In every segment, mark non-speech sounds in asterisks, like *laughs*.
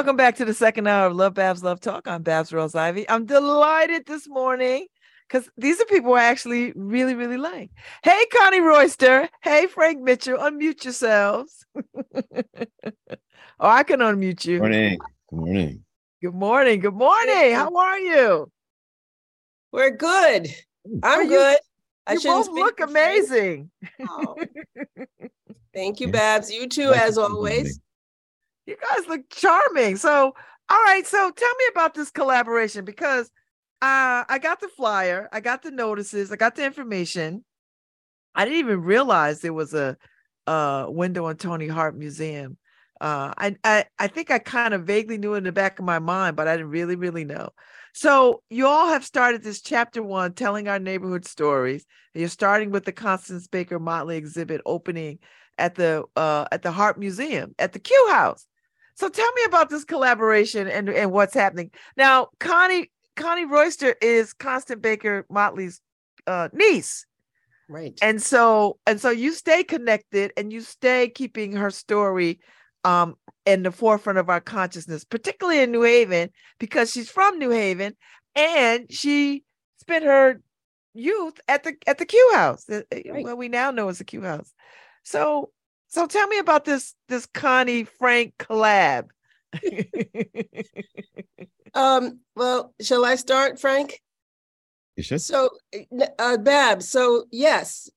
Good morning. Welcome back to the second hour of Love Babs Love Talk. I'm Babs Rose Ivy. I'm delighted this morning because these are people I actually really, really like. Hey, Connie Royster. Hey, Frank Mitchell. Unmute yourselves. *laughs* oh, I can unmute you. Morning. Good morning. Good morning. Good morning. How are you? We're good. I'm you- good. I You both look amazing. Oh. *laughs* Thank you, Babs. You too, as you for always. You guys look charming. So, all right. So, tell me about this collaboration because uh, I got the flyer, I got the notices, I got the information. I didn't even realize there was a, uh window on Tony Hart Museum. Uh, I, I I think I kind of vaguely knew in the back of my mind, but I didn't really really know. So you all have started this chapter one, telling our neighborhood stories. You're starting with the Constance Baker Motley exhibit opening at the uh, at the Hart Museum at the Q House. So tell me about this collaboration and and what's happening now. Connie Connie Royster is Constance Baker Motley's uh, niece, Right. and so and so you stay connected and you stay keeping her story um in the forefront of our consciousness, particularly in New Haven because she's from New Haven and she spent her youth at the at the Q House, uh, uh, Right. what we now know as the Q House. So so tell me about this this Connie Frank collab. *laughs* Um, well, shall I start, Frank? You should. So, uh, Babs, so yes,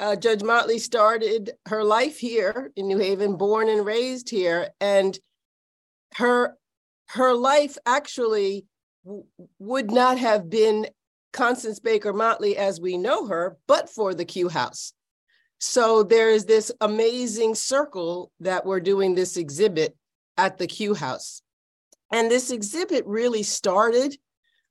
uh, Judge Motley started her life here in New Haven, born and raised here, and her her life actually w- would not have been Constance Baker Motley as we know her, but for the Q House. So there's this amazing circle that we're doing this exhibit at the Q House. And this exhibit really started,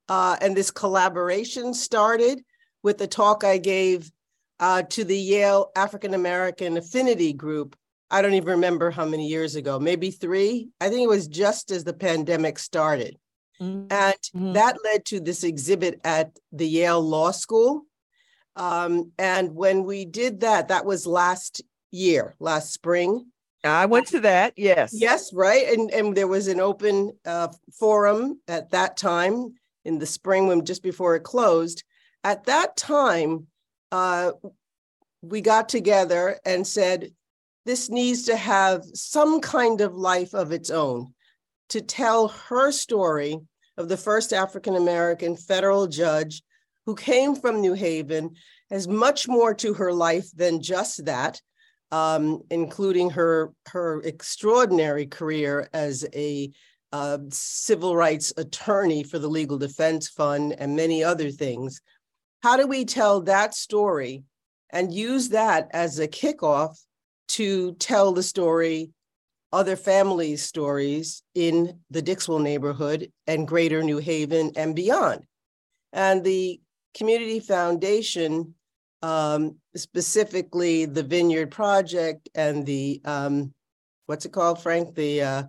uh, and this collaboration started with the talk I gave uh, to the Yale African American Affinity Group. I don't even remember how many years ago, maybe three. I think it was just as the pandemic started. And Mhm. that led to this exhibit at the Yale Law School. Um, and when we did that, that was last year, last spring. I went to that. Yes. Yes, right. And and there was an open uh, forum at that time in the spring when just before it closed. At that time, uh, we got together and said, this needs to have some kind of life of its own to tell her story of the first African American federal judge who came from New Haven has much more to her life than just that um, including her her extraordinary career as a uh, civil rights attorney for the Legal Defense Fund and many other things. How do we tell that story and use that as a kickoff to tell the story, other families' stories in the Dixwell neighborhood and greater New Haven and beyond? And the Community Foundation um, specifically the Vineyard Project and the um, what's it called, Frank? The uh,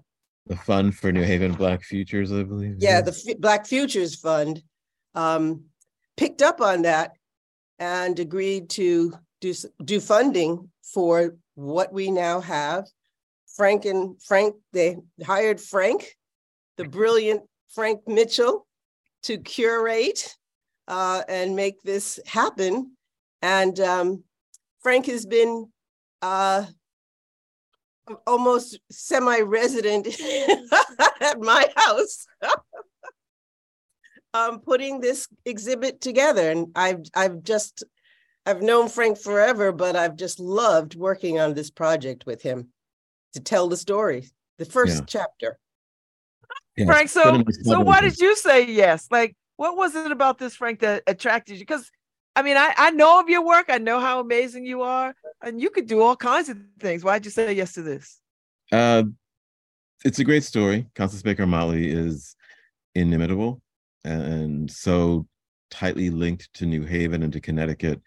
The Fund for New Haven Black Futures, I believe. yeah, the F- Black Futures Fund um, picked up on that and agreed to do do funding for what we now have. Frank and Frank, they hired Frank, the brilliant Frank Mitchell, to curate uh, and make this happen. And um, Frank has been uh, almost semi-resident *laughs* at my house. *laughs* um, putting this exhibit together, and I've I've just I've known Frank forever, but I've just loved working on this project with him to tell the story, the first Yeah. chapter. Yeah, Frank, so so why did you say yes? Like, what was it about this, Frank, that attracted you? Because I mean, I, I know of your work, I know how amazing you are, and you could do all kinds of things. Why'd you say yes to this? Uh, it's a great story. Constance Baker Motley is inimitable and so tightly linked to New Haven and to Connecticut.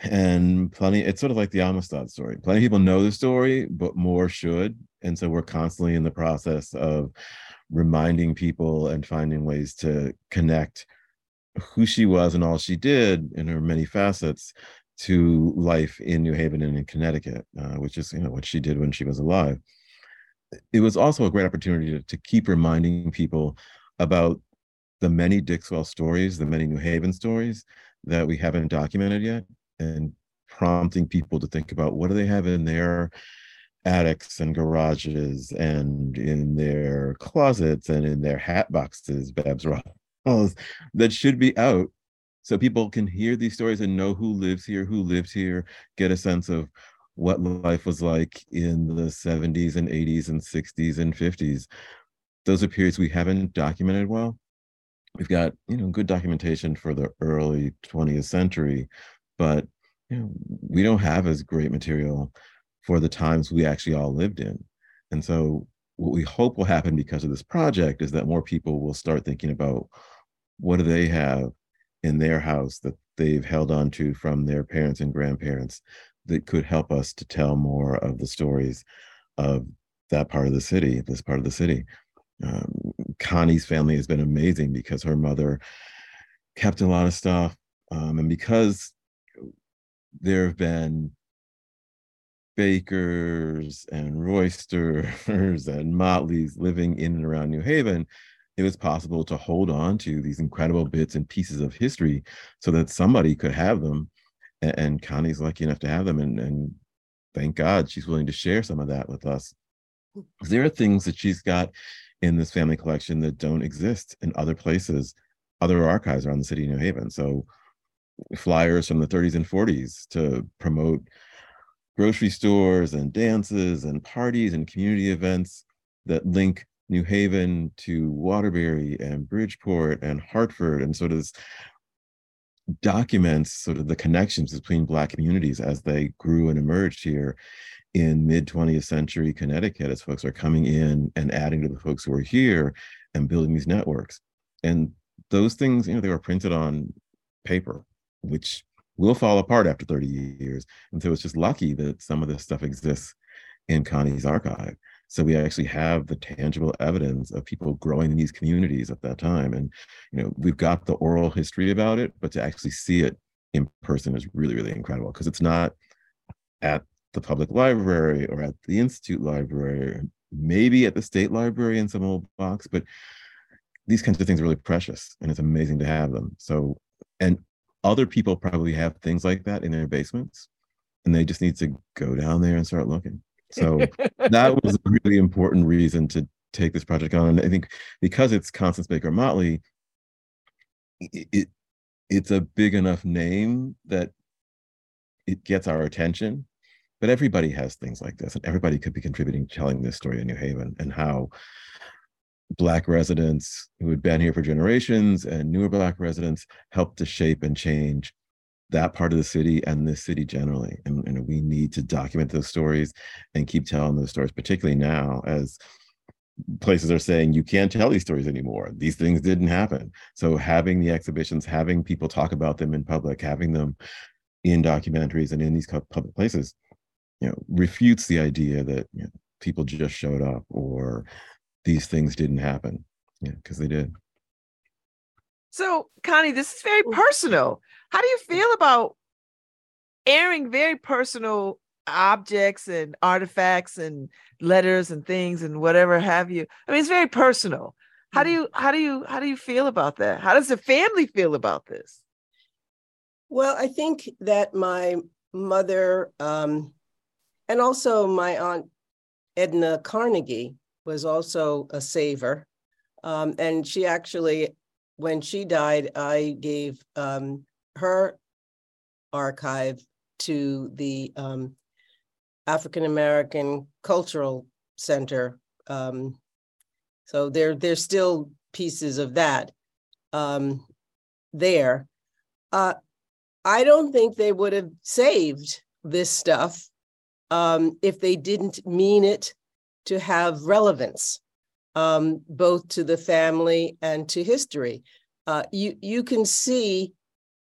And plenty, it's sort of like the Amistad story. Plenty of people know the story, but more should. And so we're constantly in the process of reminding people and finding ways to connect who she was and all she did in her many facets to life in New Haven and in Connecticut, uh, which is you know what she did when she was alive. it was also a great opportunity to, to keep reminding people about the many Dixwell stories, the many New Haven stories that we haven't documented yet, and prompting people to think about what do they have in their attics and garages and in their closets and in their hat boxes, Babs Ross, that should be out so people can hear these stories and know who lives here, who lived here, get a sense of what life was like in the 70s and 80s and 60s and 50s. Those are periods we haven't documented well. We've got, you know, good documentation for the early 20th century, but you know, we don't have as great material for the times we actually all lived in. And so what we hope will happen because of this project is that more people will start thinking about what do they have in their house that they've held on to from their parents and grandparents that could help us to tell more of the stories of that part of the city, this part of the city. Um, Connie's family has been amazing because her mother kept a lot of stuff. Um, and because there have been bakers and roysters *laughs* and motleys living in and around New Haven, it was possible to hold on to these incredible bits and pieces of history so that somebody could have them. And, and Connie's lucky enough to have them. And, and thank God she's willing to share some of that with us. Hmm. There are things that she's got in this family collection that don't exist in other places, other archives around the city of New Haven. So flyers from the 30s and 40s to promote grocery stores and dances and parties and community events that link New Haven to Waterbury and Bridgeport and Hartford and sort of documents sort of the connections between Black communities as they grew and emerged here in mid 20th century Connecticut as folks are coming in and adding to the folks who are here and building these networks. And those things, you know, they were printed on paper, which will fall apart after 30 years. And so it's just lucky that some of this stuff exists in Connie's archive. So we actually have the tangible evidence of people growing in these communities at that time. And, you know, we've got the oral history about it, but to actually see it in person is really, really incredible because it's not at the public library or at the Institute Library, maybe at the state library in some old box, but these kinds of things are really precious and it's amazing to have them. So, and other people probably have things like that in their basements and they just need to go down there and start looking. So *laughs* that was a really important reason to take this project on. And I think because it's Constance Baker Motley, it, it it's a big enough name that it gets our attention. But everybody has things like this, and everybody could be contributing telling this story in New Haven and how Black residents who had been here for generations and newer Black residents helped to shape and change that part of the city and the city generally. And, and we need to document those stories and keep telling those stories, particularly now as places are saying you can't tell these stories anymore. These things didn't happen. So having the exhibitions, having people talk about them in public, having them in documentaries and in these public places, you know, refutes the idea that you know, people just showed up or these things didn't happen. Yeah, because they did. So, Connie, this is very personal. How do you feel about airing very personal objects and artifacts and letters and things and whatever have you? I mean, it's very personal. How do mm. you how do you how do you feel about that? How does the family feel about this? Well, I think that my mother um, and also my aunt Edna Carnegie was also a saver. Um, and she actually, when she died, I gave um, her archive to the um, African American Cultural Center. Um, so there, there's still pieces of that um, there. Uh, I don't think they would have saved this stuff um, if they didn't mean it to have relevance, um, both to the family and to history. Uh, you, you can see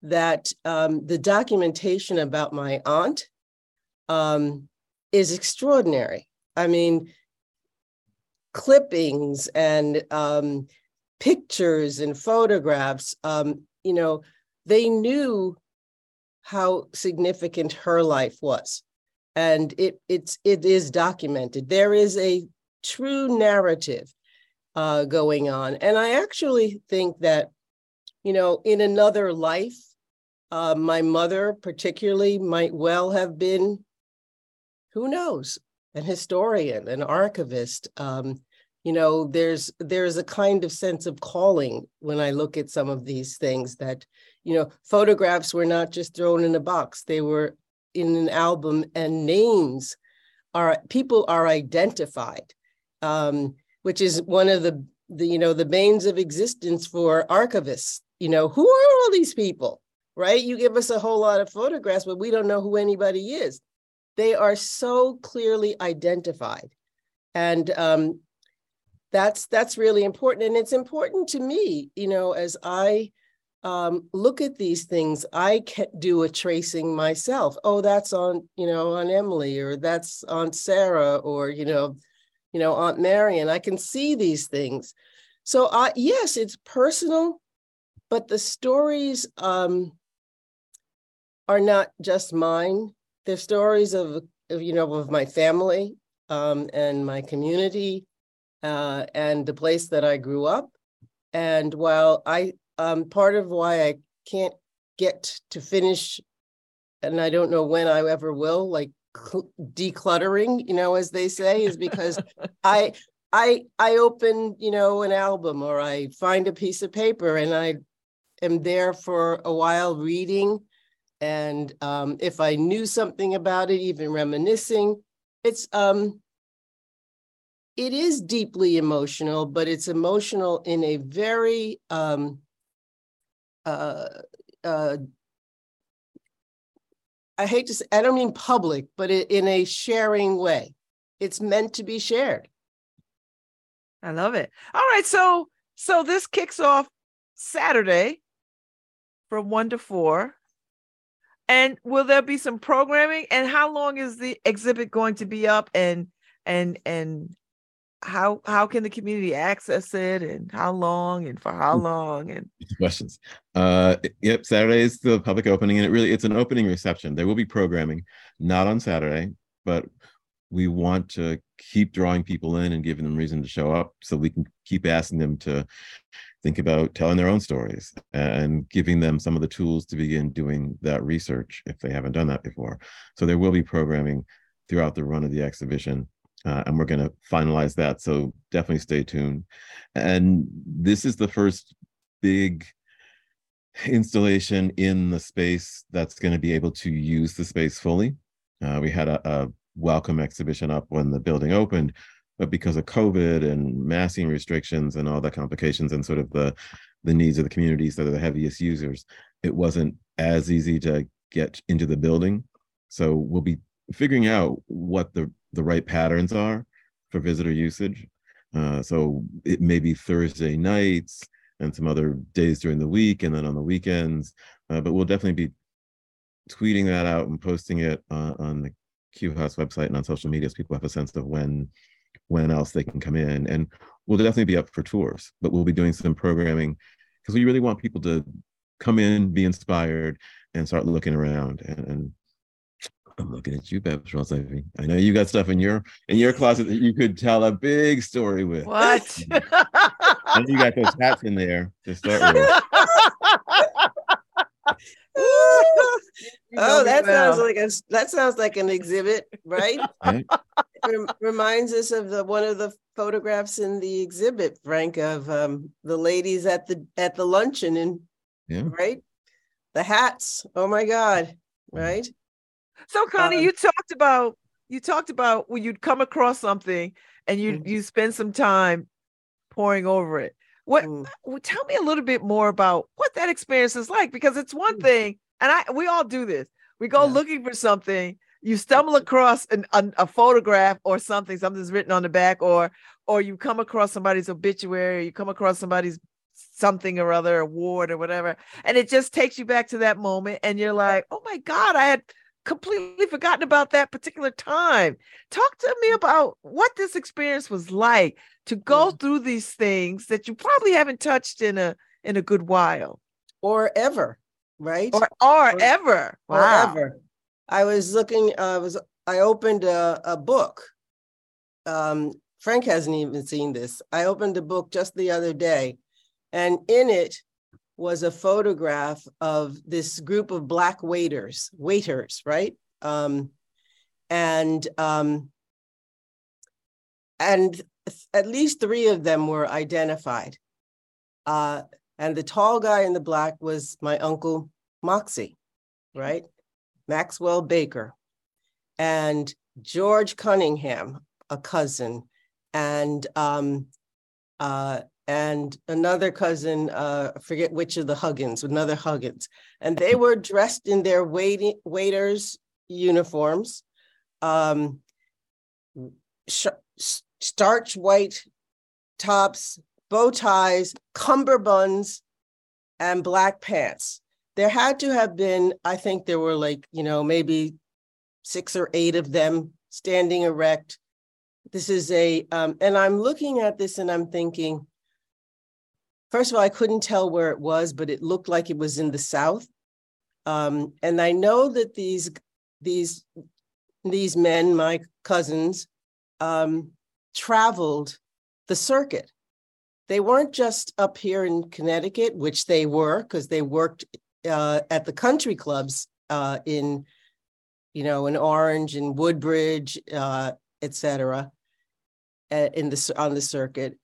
that um, the documentation about my aunt um, is extraordinary. I mean, clippings and um, pictures and photographs, um, you know, they knew how significant her life was and it it's it is documented. There is a true narrative uh, going on. And I actually think that, you know, in another life, uh, my mother, particularly, might well have been, who knows, an historian, an archivist. Um, you know, there's there's a kind of sense of calling when I look at some of these things that, you know, photographs were not just thrown in a box; they were in an album, and names are people are identified. Um, which is one of the, the you know the banes of existence for archivists. You know who are all these people right? You give us a whole lot of photographs but we don't know who anybody is. They are so clearly identified. And um, that's that's really important. And it's important to me you know as i um, look at these things i can do a tracing myself oh that's on you know on emily or that's on sarah or you know you know, Aunt Mary, and I can see these things. So, uh, yes, it's personal, but the stories um, are not just mine. They're stories of, of you know, of my family um, and my community uh, and the place that I grew up. And while I, um, part of why I can't get to finish, and I don't know when I ever will, like decluttering, you know, as they say, is because *laughs* I I I open, you know, an album or I find a piece of paper and I am there for a while reading. And um, if I knew something about it, even reminiscing, it's um it is deeply emotional, but it's emotional in a very um uh uh I hate to say, I don't mean public, but in a sharing way. It's meant to be shared. I love it. All right, so so this kicks off Saturday from 1 to 4. And will there be some programming and how long is the exhibit going to be up and and and how how can the community access it and how long and for how long and questions. Uh yep saturday is the public opening and it really it's an opening reception. There will be programming not on saturday but we want to keep drawing people in and giving them reason to show up so we can keep asking them to think about telling their own stories and giving them some of the tools to begin doing that research if they haven't done that before. So there will be programming throughout the run of the exhibition uh, and we're going to finalize that. So definitely stay tuned. And this is the first big installation in the space that's going to be able to use the space fully. Uh, we had a, a, welcome exhibition up when the building opened, but because of COVID and massing restrictions and all the complications and sort of the the needs of the communities that are the heaviest users, it wasn't as easy to get into the building. So we'll be figuring out what the the right patterns are for visitor usage. Uh, so it may be Thursday nights and some other days during the week, and then on the weekends. Uh, but we'll definitely be tweeting that out and posting it uh, on the Q House website and on social media, so people have a sense of when when else they can come in. And we'll definitely be up for tours, but we'll be doing some programming because we really want people to come in, be inspired, and start looking around and, and I'm looking at you, Babs Ivy. I know you got stuff in your in your closet that you could tell a big story with. What? *laughs* I know you got those hats in there to start with. *laughs* oh, that sounds like a that sounds like an exhibit, right? *laughs* right. It reminds us of the one of the photographs in the exhibit, Frank, of um, the ladies at the at the luncheon and yeah. right, the hats. Oh my God, right? So Connie, um, you talked about you talked about when you'd come across something and you mm-hmm. you spend some time pouring over it. What mm. tell me a little bit more about what that experience is like because it's one mm. thing and I we all do this. We go yeah. looking for something, you stumble across an, a, a photograph or something, something's written on the back or or you come across somebody's obituary, you come across somebody's something or other award or whatever and it just takes you back to that moment and you're like, "Oh my god, I had completely forgotten about that particular time. Talk to me about what this experience was like to go mm. through these things that you probably haven't touched in a in a good while or ever, right? Or or, or ever. Wow. Or ever. I was looking I was I opened a, a book um, Frank hasn't even seen this. I opened a book just the other day, and in it was a photograph of this group of black waiters, waiters, right? Um, and um, and at least three of them were identified. Uh, and the tall guy in the black was my uncle Moxie, right? Maxwell Baker. And George Cunningham, a cousin, and um, uh, and another cousin, uh, forget which of the Huggins, another Huggins, and they were dressed in their waiting waiters uniforms, um, sh- starch white tops, bow ties, cummerbunds, and black pants. There had to have been, I think there were like, you know, maybe six or eight of them standing erect. This is a, um, and I'm looking at this and I'm thinking, first of all, I couldn't tell where it was, but it looked like it was in the South. Um, and I know that these, these, these men, my cousins, um, traveled the circuit. They weren't just up here in Connecticut, which they were because they worked uh, at the country clubs uh, in, you know, in Orange and Woodbridge, uh, et cetera, in the on the circuit.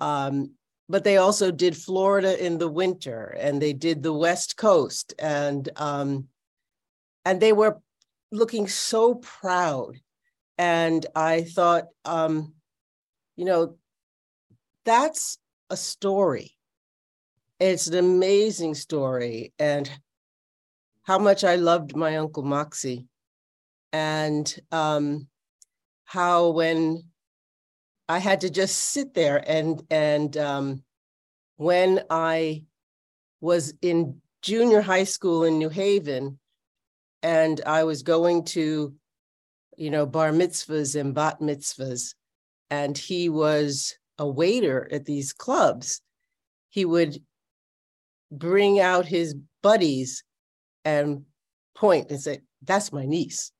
Um, but they also did Florida in the winter, and they did the West Coast, and um, and they were looking so proud. And I thought, um, you know, that's a story. It's an amazing story, and how much I loved my uncle Moxie, and um, how when I had to just sit there and and um, when I was in junior high school in New Haven, and I was going to, you know, bar mitzvahs and bat mitzvahs, and he was a waiter at these clubs, he would bring out his buddies and point and say, That's my niece.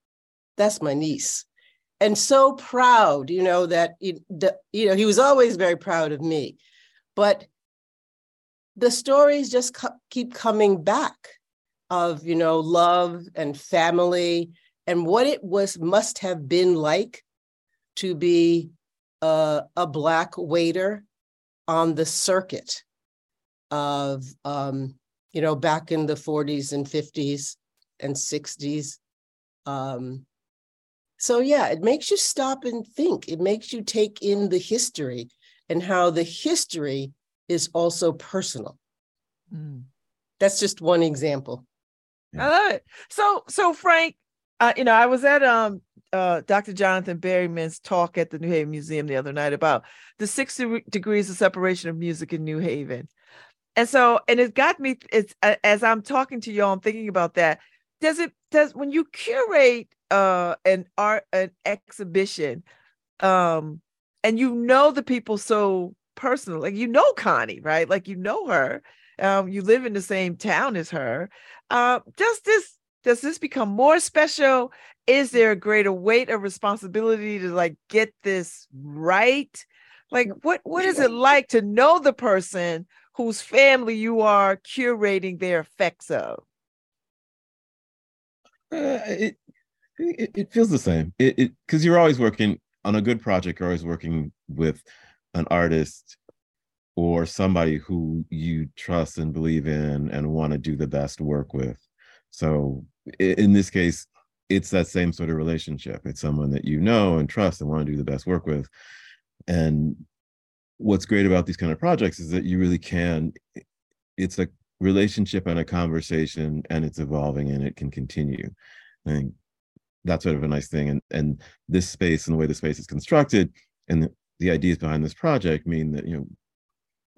That's my niece. And so proud, you know, that, you know, he was always very proud of me. But the stories just co- keep coming back of, you know, love and family and what it was must have been like to be a black waiter on the circuit of um, you know back in the 40s and 50s and 60s um, so yeah it makes you stop and think it makes you take in the history and how the history is also personal mm. that's just one example i love it so so frank uh, you know i was at um uh, Dr. Jonathan Berryman's talk at the New Haven Museum the other night about the 60 degrees of separation of music in New Haven. And so, and it got me, it's as I'm talking to y'all, I'm thinking about that. Does it, does, when you curate uh, an art, an exhibition, um, and you know the people so personal, like you know Connie, right? Like you know her, um, you live in the same town as her. Uh, does this does this become more special is there a greater weight of responsibility to like get this right like what what is it like to know the person whose family you are curating their effects of uh, it, it, it feels the same it because you're always working on a good project you're always working with an artist or somebody who you trust and believe in and want to do the best work with so in this case it's that same sort of relationship. It's someone that you know and trust and want to do the best work with. And what's great about these kind of projects is that you really can, it's a relationship and a conversation and it's evolving and it can continue. I think that's sort of a nice thing. And and this space and the way the space is constructed and the, the ideas behind this project mean that, you know,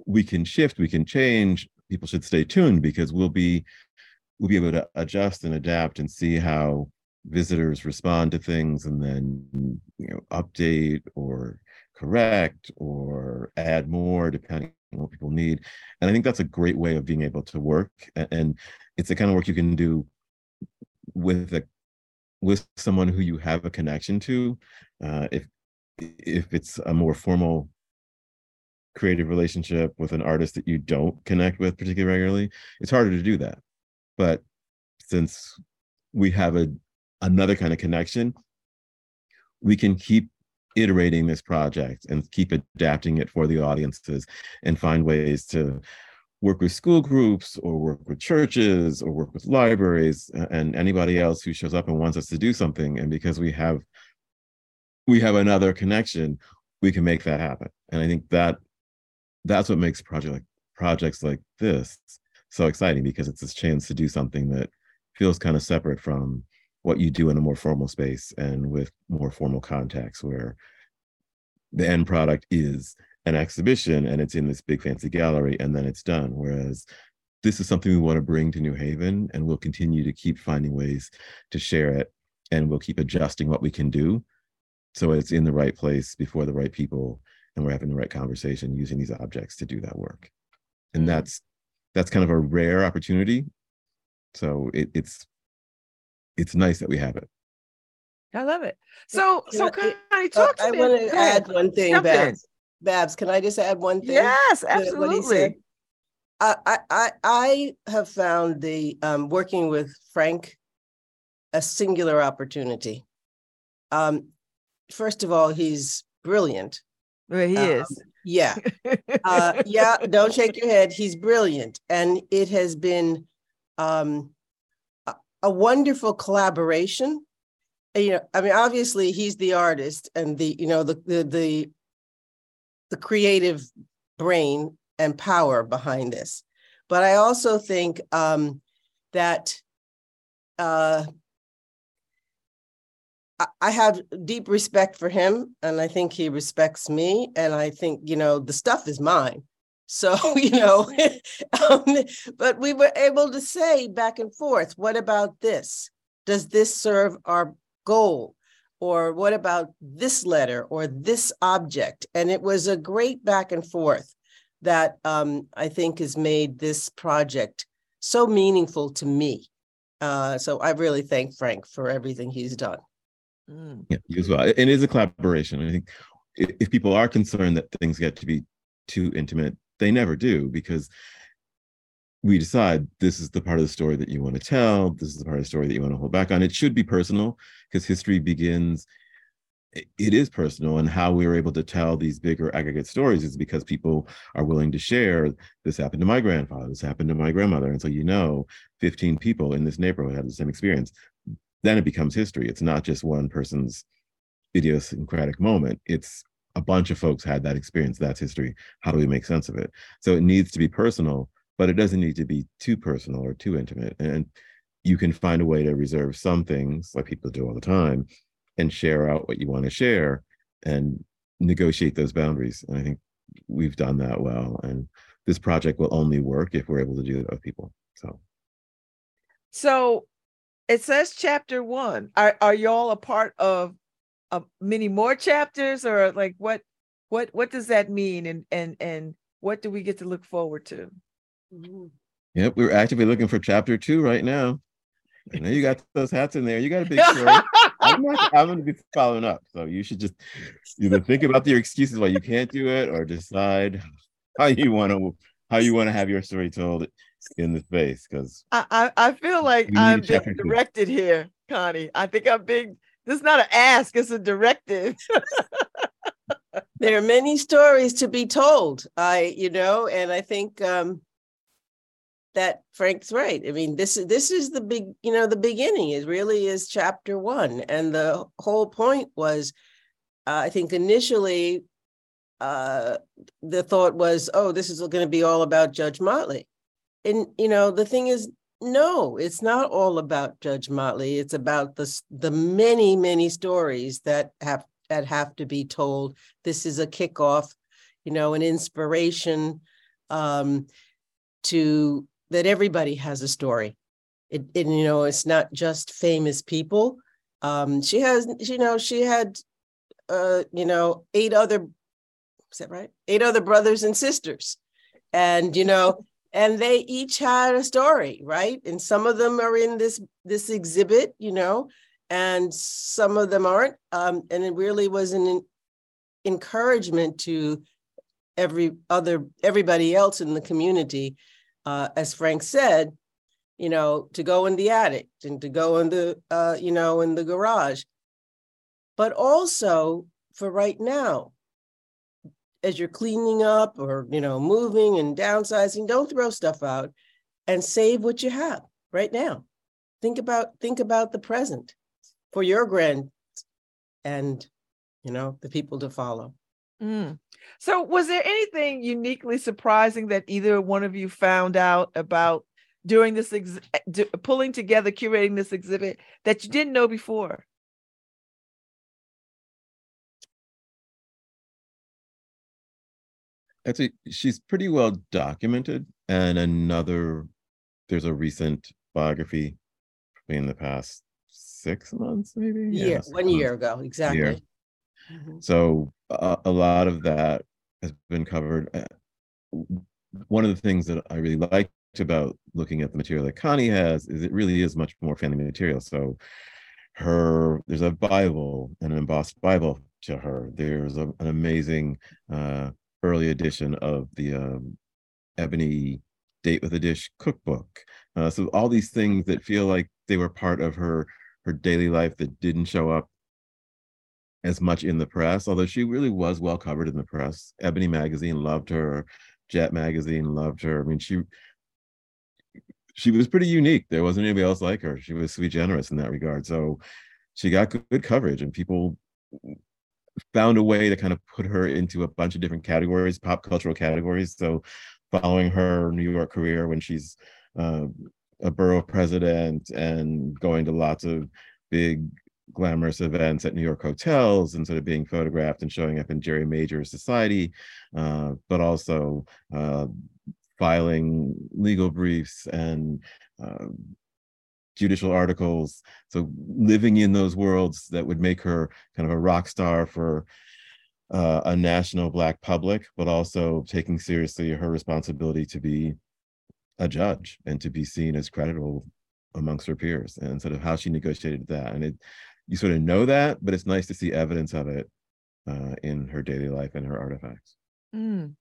we can shift, we can change. People should stay tuned because we'll be we'll be able to adjust and adapt and see how visitors respond to things and then you know update or correct or add more depending on what people need and i think that's a great way of being able to work and it's the kind of work you can do with a with someone who you have a connection to uh, if if it's a more formal creative relationship with an artist that you don't connect with particularly regularly, it's harder to do that. But since we have a another kind of connection, we can keep iterating this project and keep adapting it for the audiences and find ways to work with school groups or work with churches or work with libraries and anybody else who shows up and wants us to do something and because we have we have another connection we can make that happen. And i think that that's what makes project like projects like this so exciting because it's this chance to do something that feels kind of separate from what you do in a more formal space and with more formal contacts where the end product is an exhibition and it's in this big fancy gallery and then it's done whereas this is something we want to bring to new haven and we'll continue to keep finding ways to share it and we'll keep adjusting what we can do so it's in the right place before the right people and we're having the right conversation using these objects to do that work and mm-hmm. that's that's kind of a rare opportunity so it, it's it's nice that we have it. I love it. So, so can I talk to I me? I want to add one thing, Babs. Babs, can I just add one thing? Yes, absolutely. I, I, I have found the um, working with Frank a singular opportunity. Um, first of all, he's brilliant. Well, he um, is. Yeah. *laughs* uh, yeah. Don't shake your head. He's brilliant. And it has been um, a wonderful collaboration. You know, I mean, obviously he's the artist and the, you know, the the the, the creative brain and power behind this. But I also think um, that uh, I have deep respect for him, and I think he respects me. And I think, you know, the stuff is mine. So, *laughs* you know, *laughs* um, but we were able to say back and forth, what about this? Does this serve our goal? Or what about this letter or this object? And it was a great back and forth that um, I think has made this project so meaningful to me. Uh, so I really thank Frank for everything he's done. Mm. Yeah, you as well. It is a collaboration. I think if people are concerned that things get to be too intimate, they never do because we decide this is the part of the story that you want to tell this is the part of the story that you want to hold back on it should be personal because history begins it is personal and how we are able to tell these bigger aggregate stories is because people are willing to share this happened to my grandfather this happened to my grandmother and so you know 15 people in this neighborhood had the same experience then it becomes history it's not just one person's idiosyncratic moment it's a bunch of folks had that experience. That's history. How do we make sense of it? So it needs to be personal, but it doesn't need to be too personal or too intimate. And you can find a way to reserve some things, like people do all the time, and share out what you want to share and negotiate those boundaries. And I think we've done that well. And this project will only work if we're able to do that with people. So, so it says chapter one. Are are y'all a part of uh, many more chapters or like what what what does that mean and and and what do we get to look forward to yep we're actively looking for chapter two right now I know you got those hats in there. You got a big story. *laughs* I'm, not, I'm going to be following up. So you should just either think about your excuses why you can't do it, or decide how you want to how you want to have your story told in the space. Because I, I, I feel like I'm being directed two. here, Connie. I think I'm being this is not an ask, it's a directive. *laughs* there are many stories to be told. I, you know, and I think um that Frank's right. I mean, this is this is the big, you know, the beginning. It really is chapter one, and the whole point was, uh, I think initially, uh, the thought was, oh, this is going to be all about Judge Motley, and you know, the thing is, no, it's not all about Judge Motley. It's about the the many many stories that have that have to be told. This is a kickoff, you know, an inspiration um, to that everybody has a story. It, it you know it's not just famous people. Um, she has you know she had uh, you know eight other is that right? Eight other brothers and sisters, and you know and they each had a story right and some of them are in this this exhibit you know and some of them aren't um, and it really was an encouragement to every other everybody else in the community uh, as frank said you know to go in the attic and to go in the uh, you know in the garage. But also for right now as you're cleaning up or you know moving and downsizing don't throw stuff out and save what you have right now. Think about think about the present for your grand and you know the people to follow mm. so was there anything uniquely surprising that either one of you found out about during this ex- eh, pulling together curating this exhibit that you didn't know before Actually, she's pretty well documented. And another, there's a recent biography in the past six months, maybe. Yeah, yes, one year ago, exactly. Year. Mm-hmm. So uh, a lot of that has been covered. Uh, one of the things that I really liked about looking at the material that Connie has is it really is much more family material. So her there's a Bible, an embossed Bible to her. There's a, an amazing uh, early edition of the um, Ebony Date with a Dish cookbook. Uh, so all these things that feel like they were part of her her daily life that didn't show up as much in the press, although she really was well covered in the press. Ebony magazine loved her, Jet magazine loved her. I mean, she she was pretty unique. There wasn't anybody else like her. She was sweet generous in that regard. So she got good, coverage, and people found a way to kind of put her into a bunch of different categories, pop cultural categories. So, following her New York career when she's uh, a borough president and going to lots of big glamorous events at New York hotels and sort of being photographed and showing up in Geri Major society, uh, but also uh, filing legal briefs and uh, judicial articles. So living in those worlds that would make her kind of a rock star for uh, a national black public, but also taking seriously her responsibility to be a judge and to be seen as credible amongst her peers and sort of how she negotiated that. And it, you sort of know that, but it's nice to see evidence of it uh, in her daily life and her artifacts. Mm.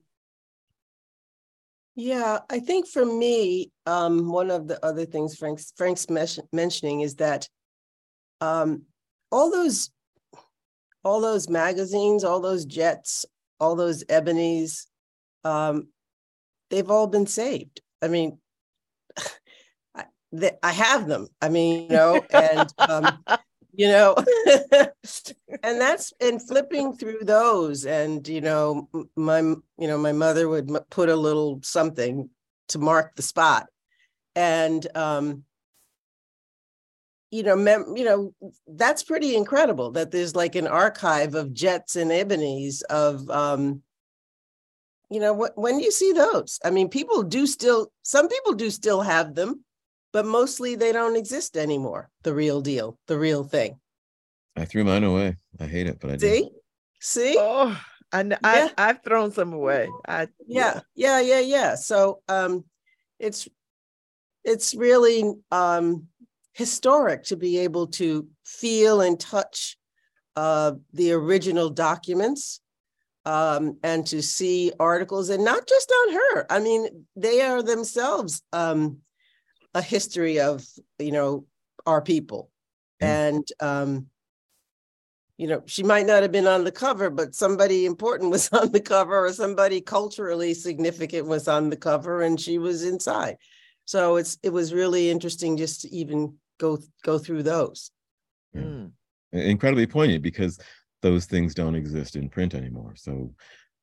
Yeah, I think for me, um, one of the other things Frank's Frank's mentioning is that um, all those all those magazines, all those jets, all those ebonies, um, they've all been saved. I mean, *sighs* I, I have them. I mean, you know, and um, *laughs* you know? *laughs* And that's and flipping through those and you know my you know my mother would put a little something to mark the spot. And um you know mem- you know that's pretty incredible that there's like an archive of jets and ebonies of um you know what when you see those? I mean people do still some people do still have them but mostly they don't exist anymore. The real deal, the real thing. I threw mine away. I hate it, but I see, do. see. Oh, and yeah. I I've thrown some away. I yeah, yeah, yeah, yeah. So um, it's it's really um historic to be able to feel and touch uh, the original documents um, and to see articles and not just on her. I mean, they are themselves um, a history of you know our people. And um you know she might not have been on the cover but somebody important *laughs* was on the cover or somebody culturally significant was on the cover and she was inside. So it's it was really interesting just to even go go through those. Mm. incredibly poignant because those things don't exist in print anymore. So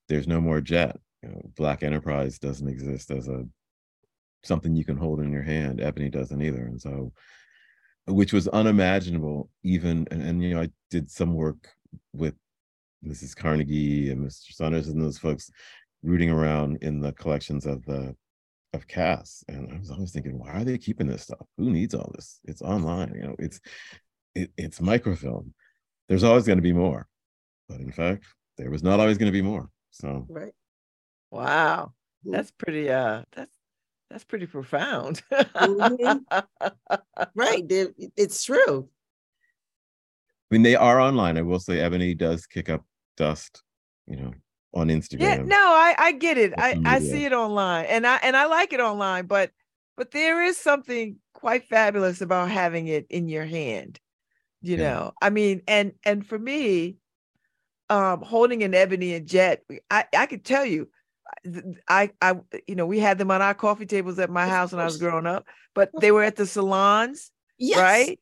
there's no more jet. You know, black enterprise doesn't exist as a something you can hold in your hand. Ebony doesn't either. And so, which was unimaginable even, and, and you know, I did some work with Mrs. Carnegie and Mr. Saunders and those folks rooting around in the collections of the of Cass. And I was always thinking, why are they keeping this stuff? Who needs all this? It's online, you know, it's it, it's microfilm. There's always going to be more. But in fact, there was not always going to be more. So right. Wow. That's pretty uh that's that's pretty profound. mm-hmm. *laughs* Right. It's true. I mean, they are online. I will say Ebony does kick up dust you know, on Instagram. Yeah, no, I I get it. I I see it online, and I and I like it online, but but there is something quite fabulous about having it in your hand. You Yeah. know, I mean, and and for me, um, holding an ebony and jet, I I could tell you, th- I I you know we had them on our coffee tables at my Of house when I was growing up, but they were at the salons, Yes. right?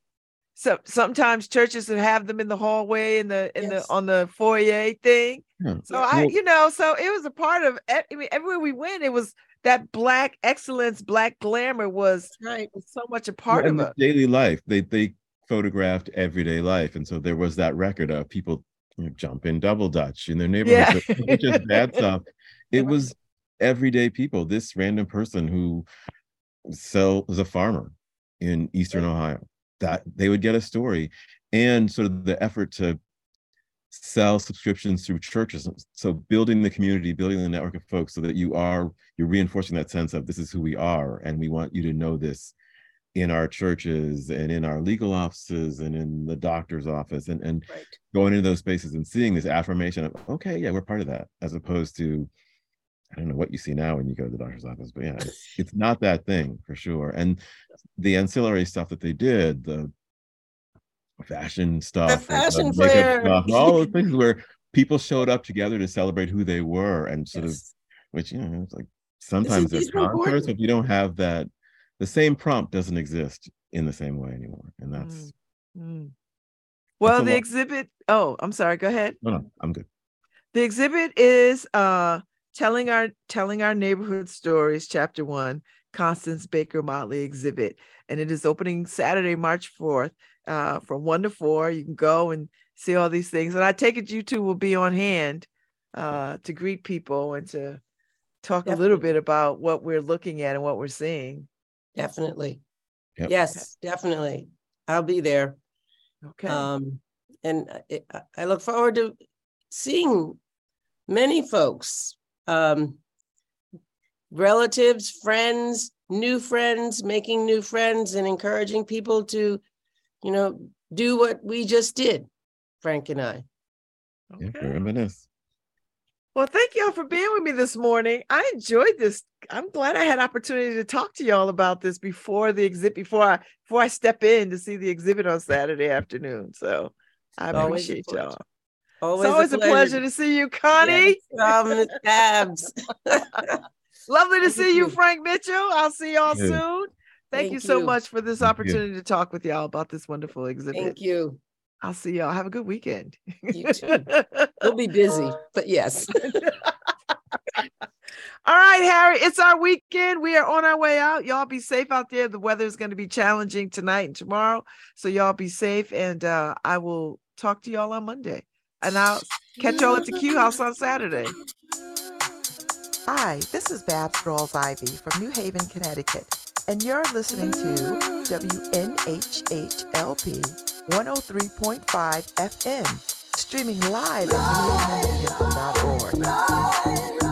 So sometimes churches would have them in the hallway in the in Yes. the on the foyer thing. Yeah. So Yeah. I, you know, so it was a part of. I mean, everywhere we went, it was that black excellence, black glamour was, right. was so much a part and of it. daily life. They they photographed everyday life, and so there was that record of people you know, jumping double dutch in their neighborhoods. Yeah. It just bad *laughs* stuff. It was everyday people. This random person who sell was a farmer in Eastern Ohio. That they would get a story, and sort of the effort to sell subscriptions through churches. So building the community, building the network of folks, so that you are you're reinforcing that sense of this is who we are, and we want you to know this in our churches and in our legal offices and in the doctor's office and and Right. going into those spaces and seeing this affirmation of okay yeah we're part of that as opposed to i don't know what you see now when you go to the doctor's office but yeah it's, *laughs* it's not that thing for sure and the ancillary stuff that they did the fashion stuff and Fashion Fair. stuff, all those things where people showed up together to celebrate who they were and sort of which you know it's like sometimes there's these are important. concerts if you don't have that the same prompt doesn't exist in the same way anymore and that's Mm. Well, a the lot. exhibit. Oh, I'm sorry. Go ahead. no no i'm good The exhibit is uh telling our telling our neighborhood stories, chapter one, Constance Baker Motley exhibit. And it is opening Saturday, March 4th, uh, from one to four. You can go and see all these things. And I take it you two will be on hand uh to greet people and to talk a little bit about what we're looking at and what we're seeing. Definitely. Yep. Yes, definitely. I'll be there. Okay. Um, and I- I, I look forward to seeing many folks, um, relatives, friends, new friends, making new friends and encouraging people to, you know, do what we just did, Frank and I. yeah okay. reminisce Well, thank y'all for being with me this morning. I enjoyed this. I'm glad I had opportunity to talk to y'all about this before the exhibit, before I before I step in to see the exhibit on Saturday afternoon. So I Always appreciate pleasure. y'all. Always, it's always a pleasure to see you, Connie. Yes, Miss *laughs* Lovely to Thank see you, you. Frank Mitchell. I'll see y'all Yeah. soon. Thank, you so you. much for this Thank you. opportunity to talk with y'all about this wonderful exhibit. Thank you. I'll see y'all. Have a good weekend. You too. We'll be busy, but yes. *laughs* All right, Harry, it's our weekend. We are on our way out. Y'all be safe out there. The weather is going to be challenging tonight and tomorrow. So y'all be safe. And uh, I will talk to y'all on Monday. And I'll catch y'all at the Q House on Saturday. Hi, this is Babz Rawls Ivy from New Haven, Connecticut. And you're listening to WNHHLP 103.5 FM, streaming live at newhavenindependent.org.